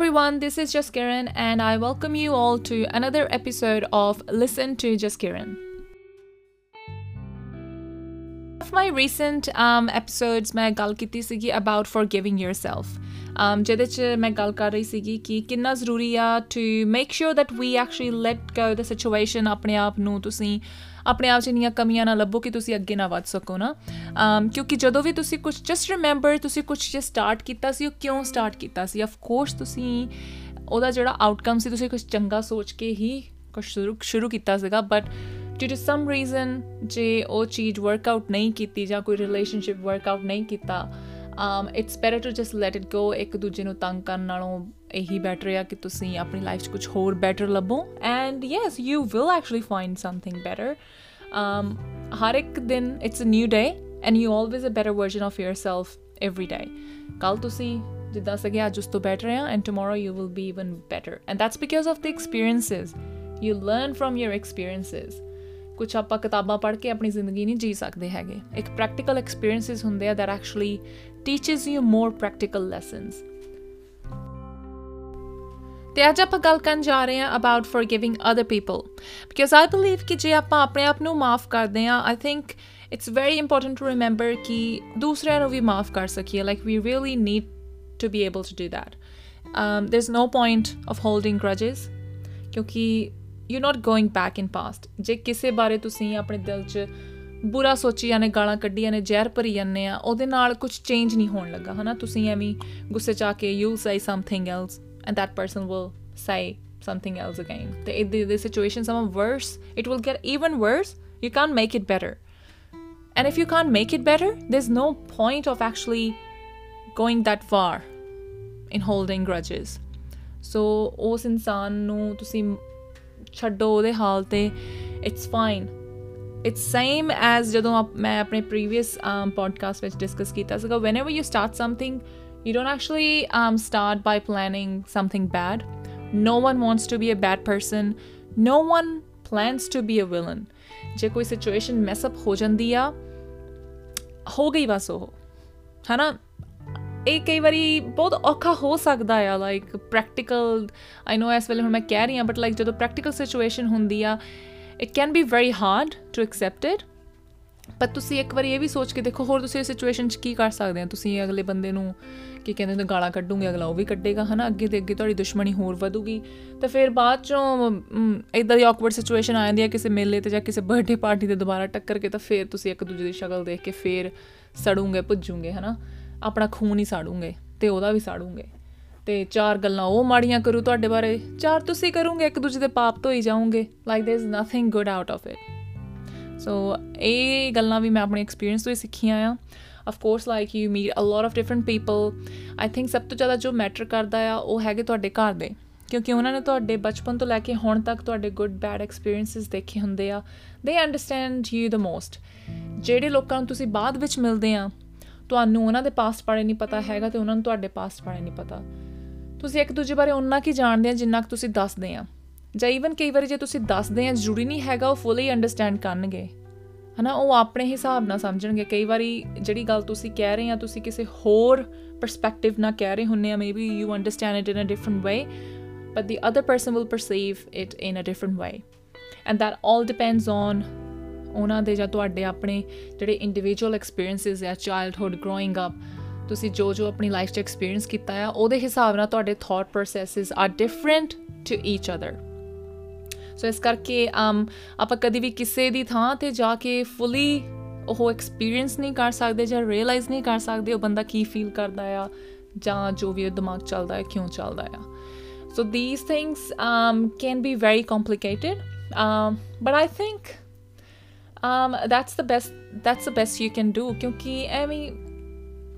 everyone, this is Just Kiran, and I welcome you all to another episode of Listen to Just Kiran. Of my recent um, episodes, ਮੈਂ ਗੱਲ ਕੀਤੀ ਸੀਗੀ about forgiving yourself. Um, ਜਿਹਦੇ 'ਚ ਮੈਂ ਗੱਲ ਕਰ ਰਹੀ ਸੀਗੀ ਕਿ ਕਿੰਨਾ ਜ਼ਰੂਰੀ ਆ to make sure that we actually let go the situation ਆਪਣੇ ਆਪ ਨੂੰ ਤੁਸੀਂ ਆਪਣੇ ਆਪ 'ਚ ਇੰਨੀਆਂ ਕਮੀਆਂ ਨਾ ਲੱਭੋ ਕਿ ਤੁਸੀਂ ਅੱਗੇ ਨਾ ਵੱਧ ਸਕੋ ਨਾ um, ਕਿਉਂਕਿ ਜਦੋਂ ਵੀ ਤੁਸੀਂ ਕੁਝ ਜਸਟ ਰਿਮੈਂਬਰ ਤੁਸੀਂ ਕੁਝ ਜੇ ਸਟਾਰਟ ਕੀਤਾ ਸੀ ਉਹ ਕਿਉਂ ਸਟਾਰਟ ਕੀਤਾ ਸੀ ਆਫ ਕੋਰਸ ਤੁਸੀਂ ਉਹਦਾ ਜਿਹੜਾ ਆਊਟਕਮ ਸੀ ਤੁਸੀਂ ਕੁਝ ਚੰਗਾ ਸੋਚ ਕੇ ਹੀ ਕੁਝ ਸ਼ੁਰੂ ਸ਼ੁਰੂ ਕੀਤਾ ਸੀਗਾ but due to some reason ਜੇ ਉਹ ਚੀਜ਼ ਵਰਕਆਊਟ ਨਹੀਂ ਕੀਤੀ ਜਾਂ ਕੋਈ ਰਿਲੇਸ਼ਨਸ਼ਿਪ ਵਰਕਆਊਟ ਨਹੀਂ ਕੀਤਾ um it's better to just let it go. ਇੱਕ ਦੂਜੇ ਨੂੰ ਤੰਗ ਕਰਨ ਨਾਲੋਂ ਇਹੀ ਬੈਟਰ ਆ ਕਿ ਤੁਸੀਂ ਆਪਣੀ ਲਾਈਫ 'ਚ ਕੁਝ ਹੋਰ ਬੈਟਰ ਲੱਭੋ and yes you will actually find something better um ਹਰ ਇੱਕ ਦਿਨ it's a new day and you always a better version of yourself every day. ਕੱਲ ਤੁਸੀਂ ਜਿੱਦਾਂ ਸਗੇ ਅੱਜ ਉਸ ਤੋਂ ਬੈਟਰ ਆ and tomorrow you will be even better and that's because of the experiences you learn from your experiences ਕੁਝ ਆਪਾਂ ਕਿਤਾਬਾਂ ਪੜ੍ਹ ਕੇ ਆਪਣੀ ਜ਼ਿੰਦਗੀ ਨਹੀਂ ਜੀ ਸਕਦੇ ਹੈਗੇ। ਇੱਕ ਪ੍ਰੈਕਟੀਕਲ ਐਕਸਪੀਰੀਐਂਸਸ ਹੁੰਦੇ ਆ that actually teaches you more practical lessons. ਤੇ ਅੱਜ ਆਪਾਂ ਗੱਲ ਕਰਨ ਜਾ ਰਹੇ ਹਾਂ about forgiving other people because I believe ਕਿ ਜੇ ਆਪਾਂ ਆਪਣੇ ਆਪ ਨੂੰ ਮਾਫ ਕਰਦੇ ਹਾਂ I think it's very important to remember ਕਿ ਦੂਸਰਿਆਂ ਨੂੰ ਵੀ ਮਾਫ ਕਰ ਸਕੀਏ। Like we really need to be able to do that um there's no point of holding grudges, ਕਿਉਂਕਿ you're not going back in past. ਜੇ ਕਿਸੇ ਬਾਰੇ ਤੁਸੀਂ ਆਪਣੇ ਦਿਲ 'ਚ ਬੁਰਾ ਸੋਚੀ ਜਾਂਦੇ, ਗਾਲਾਂ ਕੱਢੀ ਜਾਂਦੇ, ਜ਼ਹਿਰ ਭਰੀ ਜਾਂਦੇ ਆ, ਉਹਦੇ ਨਾਲ ਕੁਝ ਚੇਂਜ ਨਹੀਂ ਹੋਣ ਲੱਗਾ, ਹਨਾ? ਤੁਸੀਂ ਐਵੇਂ ਗੁੱਸੇ ਚ ਆ ਕੇ you say something else and that person will say something else again ਤੇ it the situation some worse it will get even worse you can't make it better. And if you can't make it better, there's no point of actually going that far in holding grudges. So, ਉਸ ਇਨਸਾਨ ਨੂੰ ਤੁਸੀਂ ਛੱਡੋ ਉਹਦੇ ਹਾਲ ਤੇ it's fine it's same as ਜਦੋਂ ਮੈਂ ਆਪਣੇ ਪ੍ਰੀਵੀਅਸ ਪੋਡਕਾਸਟ ਵਿੱਚ ਡਿਸਕਸ ਕੀਤਾ ਸੀਗਾ whenever you start something you don't actually um start by planning something bad no one wants to be a bad person no one plans to be a villain ਜੇ ਕੋਈ situation mess up ਹੋ ਜਾਂਦੀ ਆ ਹੋ ਗਈ ਬਸ ਉਹ ਹਨਾ ਇਹ ਕਈ ਵਾਰੀ ਬਹੁਤ ਔਖਾ ਹੋ ਸਕਦਾ ਆ like practical I know as well ਹੁਣ ਮੈਂ ਕਹਿ ਰਹੀ ਹਾਂ ਬਟ ਲਾਈਕ ਜਦੋਂ ਪ੍ਰੈਕਟੀਕਲ ਸਿਚੁਏਸ਼ਨ ਹੁੰਦੀ ਆ it can be very hard to accept it ਪਰ ਤੁਸੀਂ ਇੱਕ ਵਾਰੀ ਇਹ ਵੀ ਸੋਚ ਕੇ ਦੇਖੋ, ਹੋਰ ਤੁਸੀਂ ਇਸ ਸਿਚੁਏਸ਼ਨ 'ਚ ਕੀ ਕਰ ਸਕਦੇ ਹੋ ਤੁਸੀਂ ਅਗਲੇ ਬੰਦੇ ਨੂੰ ਕੀ ਕਹਿੰਦੇ ਨੇ ਗਾਲਾਂ ਕੱਢੂਗੇ, ਅਗਲਾ ਉਹ ਵੀ ਕੱਢੇਗਾ, ਹਨਾ? ਅੱਗੇ ਦੇ ਅੱਗੇ ਤੁਹਾਡੀ ਦੁਸ਼ਮਣੀ ਹੋਰ ਵਧੂਗੀ। ਤਾਂ ਫਿਰ ਬਾਅਦ ਚੋਂ ਇਦਾਂ ਦੀ ਔਕਵਰਡ ਸਿਚੁਏਸ਼ਨ ਆ ਜਾਂਦੀ ਹੈ ਕਿਸੇ ਮੇਲੇ ਤੇ ਜਾਂ ਕਿਸੇ ਬਰਥਡੇ ਪਾਰਟੀ ਤੇ ਦੁਬਾਰਾ ਟੱਕਰ ਕੇ, ਤਾਂ ਫਿਰ ਤੁਸੀਂ ਇੱਕ ਦੂਜੇ ਦੀ ਸ਼ਕਲ ਦੇਖ ਕੇ ਫਿਰ ਸੜੂਗੇ, ਭੁੱਜੂਗੇ, ਹਨਾ? ਆਪਣਾ ਖੂਨ ਹੀ ਸਾੜੂਗੇ ਤੇ ਉਹਦਾ ਵੀ ਸਾੜੂਗੇ ਤੇ ਚਾਰ ਗੱਲਾਂ ਉਹ ਮਾੜੀਆਂ ਕਰੂ ਤੁਹਾਡੇ ਬਾਰੇ ਚਾਰ ਤੁਸੀਂ ਕਰੋਗੇ ਇੱਕ ਦੂਜੇ ਦੇ ਪਾਪ ਧੋਈ ਜਾਓਗੇ like there is nothing good out of it so ਇਹ ਗੱਲਾਂ ਵੀ ਮੈਂ ਆਪਣੇ ਐਕਸਪੀਰੀਅੰਸ ਤੋਂ ਹੀ ਸਿੱਖੀਆਂ ਆ of course like you meet a lot of different people I think ਸਭ ਤੋਂ ਜ਼ਿਆਦਾ ਜੋ ਮੈਟਰ ਕਰਦਾ ਆ ਉਹ ਹੈਗੇ ਤੁਹਾਡੇ ਘਰ ਦੇ ਕਿਉਂਕਿ ਉਹਨਾਂ ਨੇ ਤੁਹਾਡੇ ਬਚਪਨ ਤੋਂ ਲੈ ਕੇ ਹੁਣ ਤੱਕ ਤੁਹਾਡੇ ਗੁੱਡ ਬੈਡ ਐਕਸਪੀਰੀਐਂਸਸ ਦੇਖੇ ਹੁੰਦੇ ਆ ਦੇ ਅੰਡਰਸਟੈਂਡ ਯੂ ਦ ਮੋਸਟ ਜਿਹੜੇ ਲੋਕਾਂ ਨੂੰ ਤੁਸੀਂ ਬਾਅਦ ਵਿੱਚ ਮਿਲਦੇ ਆ ਤੁਹਾਨੂੰ ਉਹਨਾਂ ਦੇ ਪਾਸਟ ਬਾਰੇ ਨਹੀਂ ਪਤਾ ਹੈਗਾ ਤੇ ਉਹਨਾਂ ਨੂੰ ਤੁਹਾਡੇ ਪਾਸਟ ਬਾਰੇ ਨਹੀਂ ਪਤਾ। ਤੁਸੀਂ ਇੱਕ ਦੂਜੇ ਬਾਰੇ ਉਹਨਾਂ ਕੀ ਜਾਣਦੇ ਆ ਜਿੰਨਾ ਕਿ ਤੁਸੀਂ ਦੱਸਦੇ ਆ। ਜਾਂ ਇਵਨ ਕਈ ਵਾਰੀ ਜੇ ਤੁਸੀਂ ਦੱਸਦੇ ਆ ਜ਼ਰੂਰੀ ਨਹੀਂ ਹੈਗਾ ਉਹ ਫੁੱਲੀ ਅੰਡਰਸਟੈਂਡ ਕਰਨਗੇ। ਹਨਾ ਉਹ ਆਪਣੇ ਹਿਸਾਬ ਨਾਲ ਸਮਝਣਗੇ। ਕਈ ਵਾਰੀ ਜਿਹੜੀ ਗੱਲ ਤੁਸੀਂ ਕਹਿ ਰਹੇ ਆ ਤੁਸੀਂ ਕਿਸੇ ਹੋਰ ਪਰਸਪੈਕਟਿਵ ਨਾਲ ਕਹਿ ਰਹੇ ਹੁੰਨੇ ਆ maybe you understand it in a different way but the other person will perceive it in a different way and that all depends on ਉਹਨਾਂ ਦੇ ਜਾਂ ਤੁਹਾਡੇ ਆਪਣੇ ਜਿਹੜੇ ਇੰਡੀਵਿਜੂਅਲ ਐਕਸਪੀਰੀਐਂਸਸ ਆ ਚਾਈਲਡਹੂਡ ਗਰੋਇੰਗ ਅਪ ਤੁਸੀਂ ਜੋ ਜੋ ਆਪਣੀ ਲਾਈਫ 'ਚ ਐਕਸਪੀਰੀਅੰਸ ਕੀਤਾ ਆ ਉਹਦੇ ਹਿਸਾਬ ਨਾਲ ਤੁਹਾਡੇ thought processes are different to each other so ਇਸ ਕਰਕੇ um ਆਪਾਂ ਕਦੀ ਵੀ ਕਿਸੇ ਦੀ ਥਾਂ ਤੇ ਜਾ ਕੇ ਫੁੱਲੀ ਉਹ ਐਕਸਪੀਰੀਅੰਸ ਨਹੀਂ ਕਰ ਸਕਦੇ ਜਾਂ ਰੀਅਲਾਈਜ਼ ਨਹੀਂ ਕਰ ਸਕਦੇ ਉਹ ਬੰਦਾ ਕੀ ਫੀਲ ਕਰਦਾ ਆ ਜਾਂ ਜੋ ਵੀ ਦਿਮਾਗ ਚੱਲਦਾ ਹੈ ਕਿਉਂ ਚੱਲਦਾ ਆ। So these things um, can be very complicated um, but i think um, that's the best that's the best you can do ਕਿਉਂਕਿ ਐਵੇਂ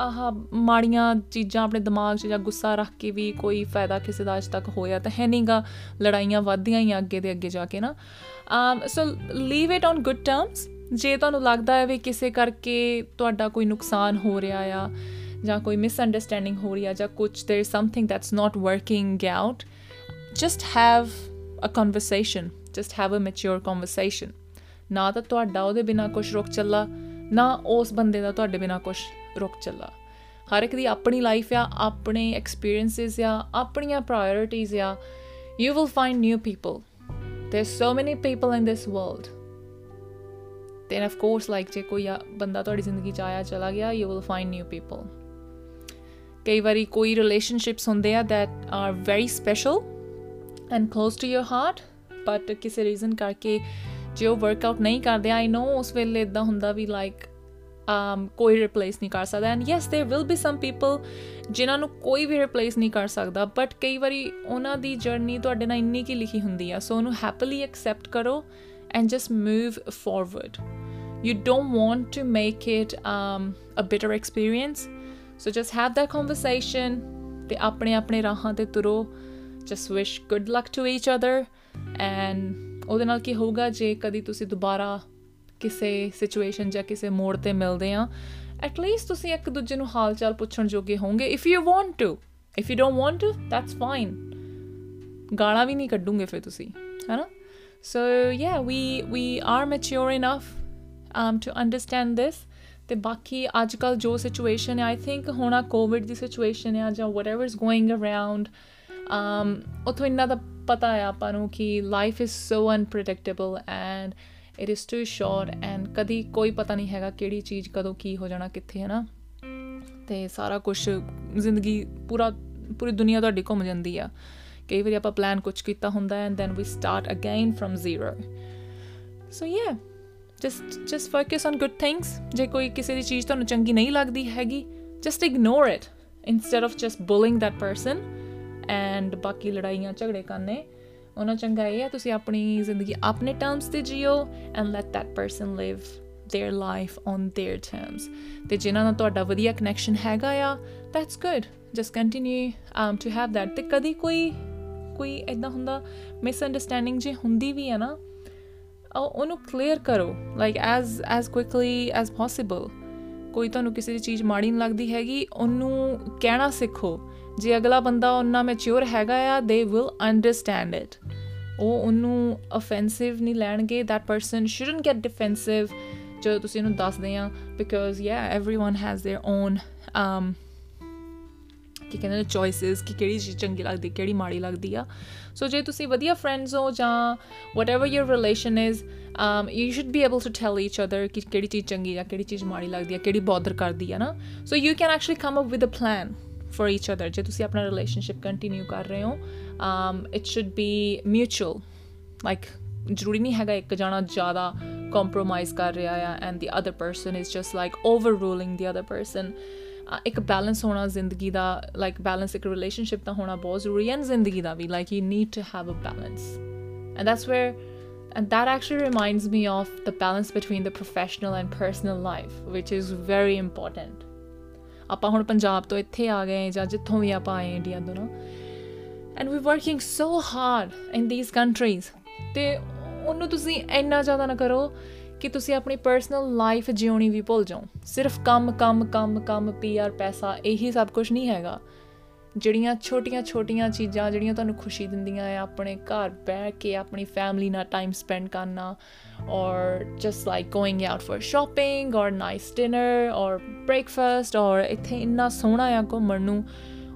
ਆਹ ਮਾੜੀਆਂ ਚੀਜ਼ਾਂ ਆਪਣੇ ਦਿਮਾਗ 'ਚ ਜਾਂ ਗੁੱਸਾ ਰੱਖ ਕੇ ਵੀ ਕੋਈ ਫਾਇਦਾ ਕਿਸੇ ਦਾ ਅਜ ਤੱਕ ਹੋਇਆ ਤਾਂ ਹੈ ਨਹੀਂਗਾ ਲੜਾਈਆਂ ਵੱਧਦੀਆਂ ਹੀ ਅੱਗੇ ਦੇ ਅੱਗੇ ਜਾ ਕੇ ਨਾ so leave it on good terms ਜੇ ਤੁਹਾਨੂੰ ਲੱਗਦਾ ਹੈ ਵੀ ਕਿਸੇ ਕਰਕੇ ਤੁਹਾਡਾ ਕੋਈ ਨੁਕਸਾਨ ਹੋ ਰਿਹਾ ਆ ਜਾਂ ਕੋਈ ਮਿਸਅੰਡਰਸਟੈਂਡਿੰਗ ਹੋ ਰਹੀ ਆ ਜਾਂ ਕੁਝ there is something that's not working out just have a conversation just have a mature conversation ਨਾ ਤਾਂ ਤੁਹਾਡਾ ਉਹਦੇ ਬਿਨਾ ਕੁਝ ਰੁਕ ਚੱਲਾ ਨਾ ਉਸ ਬੰਦੇ ਦਾ ਤੁਹਾਡੇ ਬਿਨਾ ਕੁਝ ਰੁਕ ਚੱਲਾ ਹਰ ਇੱਕ ਦੀ ਆਪਣੀ ਲਾਈਫ ਆ ਆਪਣੇ ਐਕਸਪੀਰੀਐਂਸਸ ਆ ਆਪਣੀਆਂ ਪ੍ਰਾਇੋਰਟੀਜ਼ ਆ you will find new people there's so many people in this world then of course like ਜੇ ਕੋਈ ਬੰਦਾ ਤੁਹਾਡੀ ਜ਼ਿੰਦਗੀ ਚ ਆਇਆ ਚਲਾ ਗਿਆ you will find new people ਕਈ ਵਾਰੀ ਕੋਈ ਰਿਲੇਸ਼ਨਸ਼ਿਪਸ ਹੁੰਦੇ ਆ that are very special and close to your heart but ਕਿਸੇ ਰੀਜ਼ਨ ਕਰਕੇ ਜੇ ਉਹ ਵਰਕਆਊਟ ਨਹੀਂ ਕਰਦੇ ਆਈ نو ਉਸ ਵੇਲੇ ਇਦਾਂ ਹੁੰਦਾ ਵੀ ਲਾਈਕ um ਕੋਈ ਰਿਪਲੇਸ ਨਹੀਂ ਕਰ ਸਕਦਾ and yes there will be some people ਜਿਨ੍ਹਾਂ ਨੂੰ ਕੋਈ ਵੀ ਰਿਪਲੇਸ ਨਹੀਂ ਕਰ ਸਕਦਾ ਬਟ ਕਈ ਵਾਰੀ ਉਹਨਾਂ ਦੀ ਜਰਨੀ ਤੁਹਾਡੇ ਨਾਲ ਇੰਨੀ ਕੀ ਲਿਖੀ ਹੁੰਦੀ ਆ ਸੋ ਉਹਨੂੰ ਹੈਪੀਲੀ ਐਕਸੈਪਟ ਕਰੋ and just move forward you don't want to make it um, a bitter experience so just have that conversation ਤੇ ਆਪਣੇ ਆਪਣੇ ਰਾਹਾਂ ਤੇ ਤੁਰੋ just wish good luck to each other and ਉਹਦੇ ਨਾਲ ਕੀ ਹੋਊਗਾ? ਜੇ ਕਦੀ ਤੁਸੀਂ ਦੁਬਾਰਾ ਕਿਸੇ ਸਿਚੁਏਸ਼ਨ ਜਾਂ ਕਿਸੇ ਮੋੜ ਤੇ ਮਿਲਦੇ ਆ ਐਟ ਲੀਸਟ ਤੁਸੀਂ ਇੱਕ ਦੂਜੇ ਨੂੰ ਹਾਲ ਚਾਲ ਪੁੱਛਣ ਜੋਗੇ ਹੋਵੋਗੇ। If you want to if you don't want to that's fine ਗਾਲਾਂ ਵੀ ਨਹੀਂ ਕੱਢੂਗੇ ਫਿਰ ਤੁਸੀਂ, ਹੈਨਾ? So yeah we we are mature enough um to understand this. ਤੇ ਬਾਕੀ ਅੱਜ ਕੱਲ ਜੋ ਸਿਚੁਏਸ਼ਨ ਹੈ ਆਈ ਥਿੰਕ ਹੋਣਾ ਕੋਵਿਡ ਦੀ ਸਿਚੁਏਸ਼ਨ ਹੈ ਜਾਂ whatever is going around um Um, ਉਥੋਂ ਇੰਨਾ ਤਾਂ ਪਤਾ ਹੈ ਆਪਾਂ ਨੂੰ ਕਿ life is so unpredictable and it is too short and ਕਦੀ ਕੋਈ ਪਤਾ ਨਹੀਂ ਹੈਗਾ ਕਿਹੜੀ ਚੀਜ਼ ਕਦੋਂ ਕੀ ਹੋ ਜਾਣਾ ਕਿੱਥੇ ਹੈ ਨਾ ਤੇ ਸਾਰਾ ਕੁਝ ਜ਼ਿੰਦਗੀ ਪੂਰਾ, ਪੂਰੀ ਦੁਨੀਆ ਤੁਹਾਡੀ ਘੁੰਮ ਜਾਂਦੀ ਆ। ਕਈ ਵਾਰੀ ਆਪਾਂ ਪਲਾਨ ਕੁਝ ਕੀਤਾ ਹੁੰਦਾ and then we start again from zero so yeah just just focus on good things ਜੇ ਕੋਈ ਕਿਸੇ ਦੀ ਚੀਜ਼ ਤੁਹਾਨੂੰ ਚੰਗੀ ਨਹੀਂ ਲੱਗਦੀ ਹੈਗੀ just ignore it instead of just bullying that person and ਬਾਕੀ ਲੜਾਈਆਂ ਝਗੜੇ ਕਰਨੇ, ਉਹਨਾਂ ਚੰਗਾ ਇਹ ਹੈ ਤੁਸੀਂ ਆਪਣੀ ਜ਼ਿੰਦਗੀ ਆਪਣੇ ਟਰਮਸ ਤੇ JIO and let that person live their life on their terms. ਤੇ ਜਿਨ੍ਹਾਂ ਨਾਲ ਤੁਹਾਡਾ ਵਧੀਆ ਕਨੈਕਸ਼ਨ ਹੈਗਾ ਆ, that's good. Just continue um to have that. ਤੇ ਕਦੀ ਕੋਈ ਕੋਈ ਇਦਾਂ ਹੁੰਦਾ ਮਿਸਅੰਡਰਸਟੈਂਡਿੰਗ ਜੇ ਹੁੰਦੀ ਵੀ ਹੈ ਨਾ ਉਹਨੂੰ ਕਲੀਅਰ ਕਰੋ like as as quickly as possible ਕੋਈ ਤੁਹਾਨੂੰ ਕਿਸੇ ਦੀ ਚੀਜ਼ ਮਾੜੀ ਨਹੀਂ ਲੱਗਦੀ ਹੈਗੀ, ਉਹਨੂੰ ਕਹਿਣਾ ਸਿੱਖੋ। ਜੇ ਅਗਲਾ ਬੰਦਾ ਉਹਨਾਂ ਮੈਚੁਰ ਹੈਗਾ ਆ ਦੇ ਵਿਲ ਅੰਡਰਸਟੈਂਡ ਇਟ ਉਹ ਉਹਨੂੰ ਅਫੈਂਸਿਵ ਨਹੀਂ ਲੈਣਗੇ that person shouldn't get defensive ਜਦੋਂ ਤੁਸੀਂ ਉਹਨੂੰ ਦੱਸਦੇ ਆ because yeah everyone has their own um ਕਿ ਕਹਿੰਦੇ ਨੇ ਚੋਇਸਸ ਕਿ ਕਿਹੜੀ ਚੀਜ਼ ਚੰਗੀ ਲੱਗਦੀ ਕਿਹੜੀ ਮਾੜੀ ਲੱਗਦੀ ਆ ਸੋ ਜੇ ਤੁਸੀਂ ਵਧੀਆ ਫਰੈਂਡਸ ਹੋ ਜਾਂ whatever your relation is um you should be able to tell each other ਕਿ ਕਿਹੜੀ ਚੀਜ਼ ਚੰਗੀ ਆ ਕਿਹੜੀ ਚੀਜ਼ ਮਾੜੀ ਲੱਗਦੀ ਆ ਕਿਹੜੀ ਬੌਦਰ ਕਰਦੀ ਆ ਨਾ ਸੋ you can actually come up with a plan for each other. ਜੇ ਤੁਸੀਂ ਆਪਣਾ ਰਿਲੇਸ਼ਨਸ਼ਿਪ ਕੰਟੀਨਿਊ ਕਰ ਰਹੇ ਹੋ um it should be mutual. Like ਜ਼ਰੂਰੀ ਨਹੀਂ ਹੈਗਾ ਇੱਕ ਜਾਣਾ ਜ਼ਿਆਦਾ ਕੰਪਰੋਮਾਈਜ਼ ਕਰ ਰਿਹਾ ਆ and the other person is just like overruling the other person ਇੱਕ ਬੈਲੈਂਸ ਹੋਣਾ ਜ਼ਿੰਦਗੀ ਦਾ ਲਾਈਕ ਬੈਲੈਂਸ ਇੱਕ ਰਿਲੇਸ਼ਨਸ਼ਿਪ ਦਾ ਹੋਣਾ ਬਹੁਤ ਜ਼ਰੂਰੀ ਹੈ ਜ਼ਿੰਦਗੀ ਦਾ ਵੀ like you need to have a balance and that's where and that actually reminds me of the balance between the professional and personal life, which is very important. ਆਪਾਂ ਹੁਣ ਪੰਜਾਬ ਤੋਂ ਇੱਥੇ ਆ ਗਏ ਜਾਂ ਜਿੱਥੋਂ ਵੀ ਆਪਾਂ ਆਏ ਇੰਡੀਆ ਤੋਂ ਨਾ and we working so hard in these countries ਤੇ ਉਹਨੂੰ ਤੁਸੀਂ ਇੰਨਾ ਜ਼ਿਆਦਾ ਨਾ ਕਰੋ ਕਿ ਤੁਸੀਂ ਆਪਣੀ ਪਰਸਨਲ ਲਾਈਫ ਜਿਉਣੀ ਵੀ ਭੁੱਲ ਜਾਓ। ਸਿਰਫ ਕੰਮ ਕੰਮ ਕੰਮ ਕੰਮ ਪੀਆਰ ਪੈਸਾ, ਇਹੀ ਸਭ ਕੁਝ ਨਹੀਂ ਹੈਗਾ। ਜਿਹੜੀਆਂ ਛੋਟੀਆਂ-ਛੋਟੀਆਂ ਚੀਜ਼ਾਂ ਜਿਹੜੀਆਂ ਤੁਹਾਨੂੰ ਖੁਸ਼ੀ ਦਿੰਦੀਆਂ ਆ, ਆਪਣੇ ਘਰ ਬੈਠ ਕੇ, ਆਪਣੀ ਫੈਮਿਲੀ ਨਾਲ ਟਾਈਮ ਸਪੈਂਡ ਕਰਨਾ ਔਰ just like going out for shopping ਔਰ ਨਾਈਸ ਡਿਨਰ ਔਰ ਬ੍ਰੇਕਫਾਸਟ ਔਰ ਇੱਥੇ ਇੰਨਾ ਸੋਹਣਾ ਆ ਘੁੰਮਣ ਨੂੰ,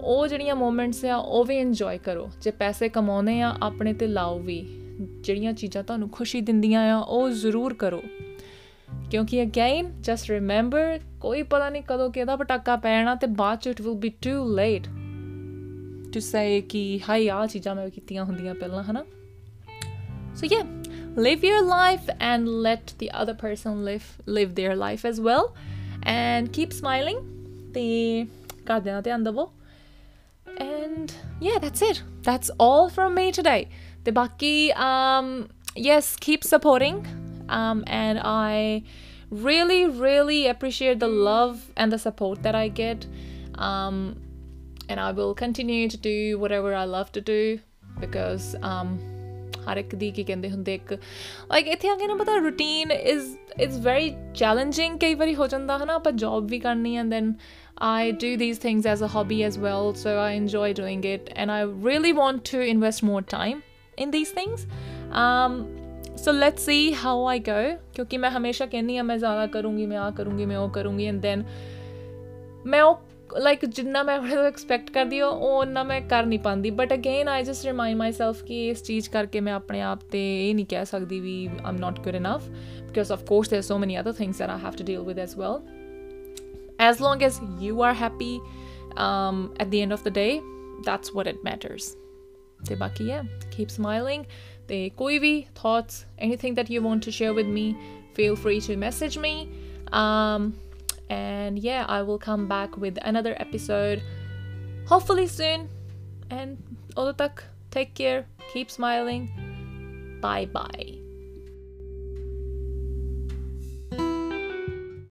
ਉਹ ਜਿਹੜੀਆਂ ਮੂਮੈਂਟਸ ਆ, ਉਹ ਵੀ ਇੰਜੋਏ ਕਰੋ। ਜੇ ਪੈਸੇ ਕਮਾਉਂਦੇ ਆ, ਆਪਣੇ ਤੇ ਲਾਓ ਵੀ। ਜਿਹੜੀਆਂ ਚੀਜ਼ਾਂ ਤੁਹਾਨੂੰ ਖੁਸ਼ੀ ਦਿੰਦੀਆਂ ਆ, ਉਹ ਜ਼ਰੂਰ ਕਰੋ। ਕਿਉਂਕਿ ਅਗੇਨ ਜਸਟ ਰਿਮੈਂਬਰ ਕੋਈ ਪਤਾ ਨਹੀਂ ਕਦੋਂ ਕਿਹਦਾ ਪਟਾਕਾ ਪੈਣਾ ਤੇ ਬਾਅਦ ਚ it will be too late to say ਕਿ ਹਾਈ ਆ ਚੀਜ਼ਾਂ ਮੈਂ ਕੀਤੀਆਂ ਹੁੰਦੀਆਂ ਪਹਿਲਾਂ ਹਨਾ ਸੋ ਯਾ live your life and let the other person live live their life as well and keep smiling ਤੇ ਘਰਦਿਆਂ ਦਾ ਧਿਆਨ ਦਿਵੋ and yeah that's it that's all from me today ਤੇ ਬਾਕੀ um yes keep supporting um and I really really appreciate the love and the support that I get um and I will continue to do whatever I love to do because um like it's again about the routine is it's very challenging but job and then I do these things as a hobby as well so I enjoy doing it and I really want to invest more time in these things. Um, so let's see how I go because I always say I will do it I will do it I and then I will like ਜਿੰਨਾ ਮੈਂ ਆਪਣੇ ਤੋਂ expect ਕਰਦੀ ਹਾਂ ਉਹ ਉਹਨਾਂ ਮੈਂ ਕਰ ਨਹੀਂ ਪਾਉਂਦੀ but again I just remind myself ਕਿ ਇਸ ਚੀਜ਼ ਕਰਕੇ ਮੈਂ ਆਪਣੇ ਆਪ ਤੇ ਇਹ ਨਹੀਂ ਕਹਿ ਸਕਦੀ ਵੀ I'm not good enough because of course there so many other things that I have to deal with as well as long as you are happy um, at the end of the day that's what it matters ਤੇ ਬਾਕੀ yeah keep smiling ਤੇ ਕੋਈ ਵੀ thoughts anything that you want to share with me feel free to message me um, and yeah, I will come back with another episode hopefully soon. And odotak, take care, keep smiling. Bye bye.